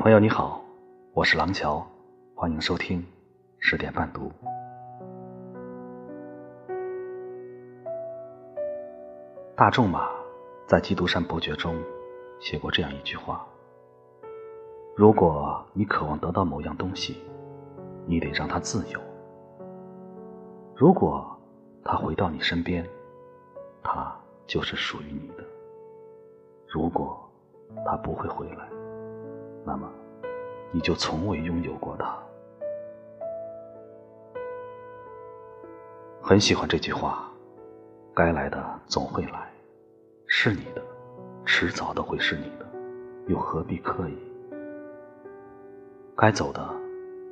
朋友你好，我是廊桥，欢迎收听十点半读。大仲马在《基督山伯爵》中写过这样一句话：“如果你渴望得到某样东西，你得让它自由；如果它回到你身边，它就是属于你的；如果它不会回来，那么你就从未拥有过它。”很喜欢这句话。该来的总会来，是你的，迟早都会是你的，又何必刻意？该走的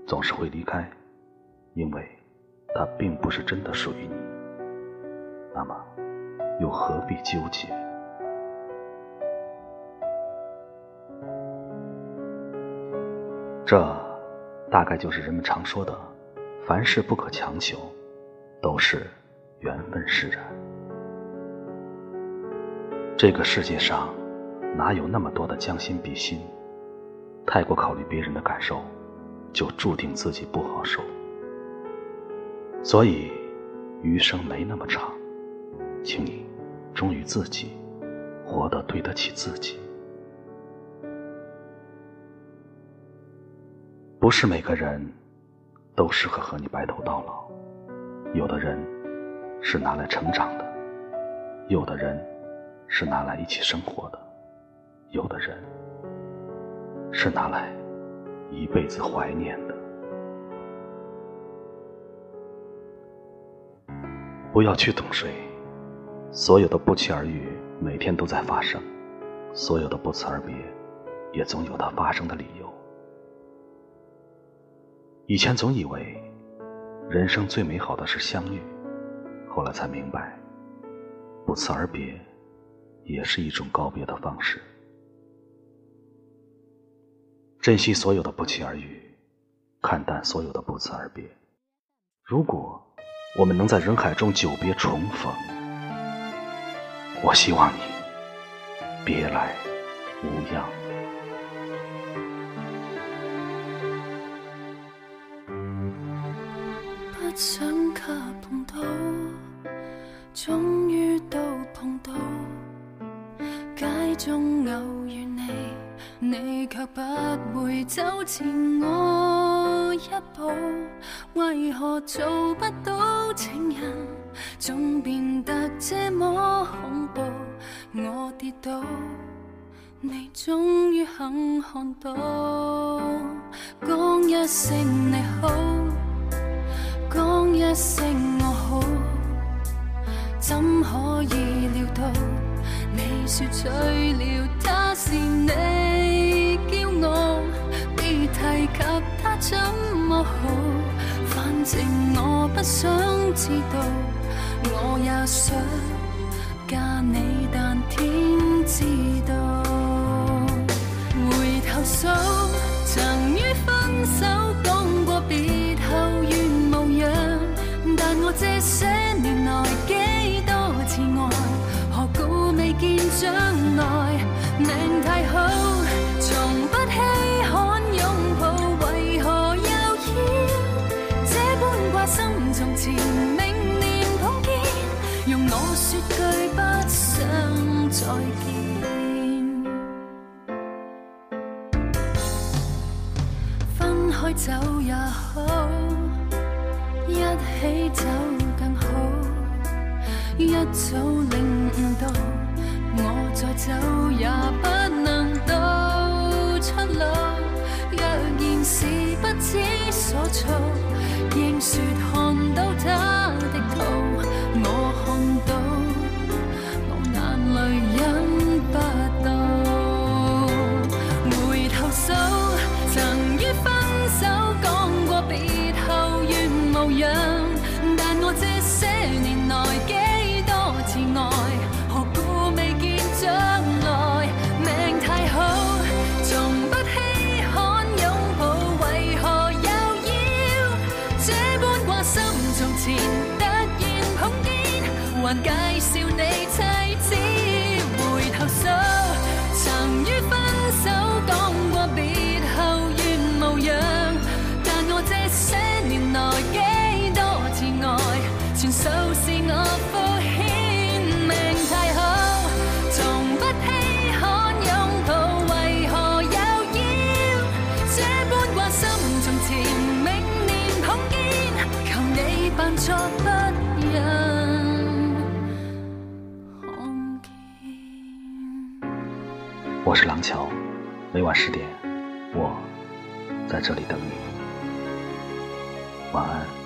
总是会离开，因为它并不是真的属于你。那么，又何必纠结？这大概就是人们常说的：凡事不可强求，都是缘分使然。这个世界上哪有那么多的将心比心？太过考虑别人的感受，就注定自己不好受。所以，余生没那么长，请你忠于自己，活得对得起自己。不是每个人都适合和你白头到老，有的人是拿来成长的，有的人。是拿来一起生活的，有的人是拿来一辈子怀念的。不要去懂谁，所有的不期而遇每天都在发生，所有的不辞而别也总有它发生的理由。以前总以为人生最美好的是相遇，后来才明白，不辞而别。也是一种告别的方式。珍惜所有的不期而遇，看淡所有的不辞而别。如果我们能在人海中久别重逢，我希望你别来无恙。想及碰到，终于都碰到。街中偶遇你，你却不会走前我一步，为何做不到情人，总变得这么恐怖？我跌倒，你终于肯看到，讲一声你好，讲一声我好，怎可以料到？你说取了他是你骄傲，别提及他怎么好。反正我不想知道，我也想嫁你，但天知道。回头数，再见。分开走也好，一起走更好，一早领悟到。我再走也不能到出路，若然是不知所措，应说还介绍你妻子，回头数，曾于分手讲过别后愿无恙。但我这些年来几多次爱，全数是我肤浅，命太好，从不稀罕拥抱，为何又要这般挂心？从前明年碰见，求你扮作不认。我是廊桥，每晚十点，我在这里等你。晚安。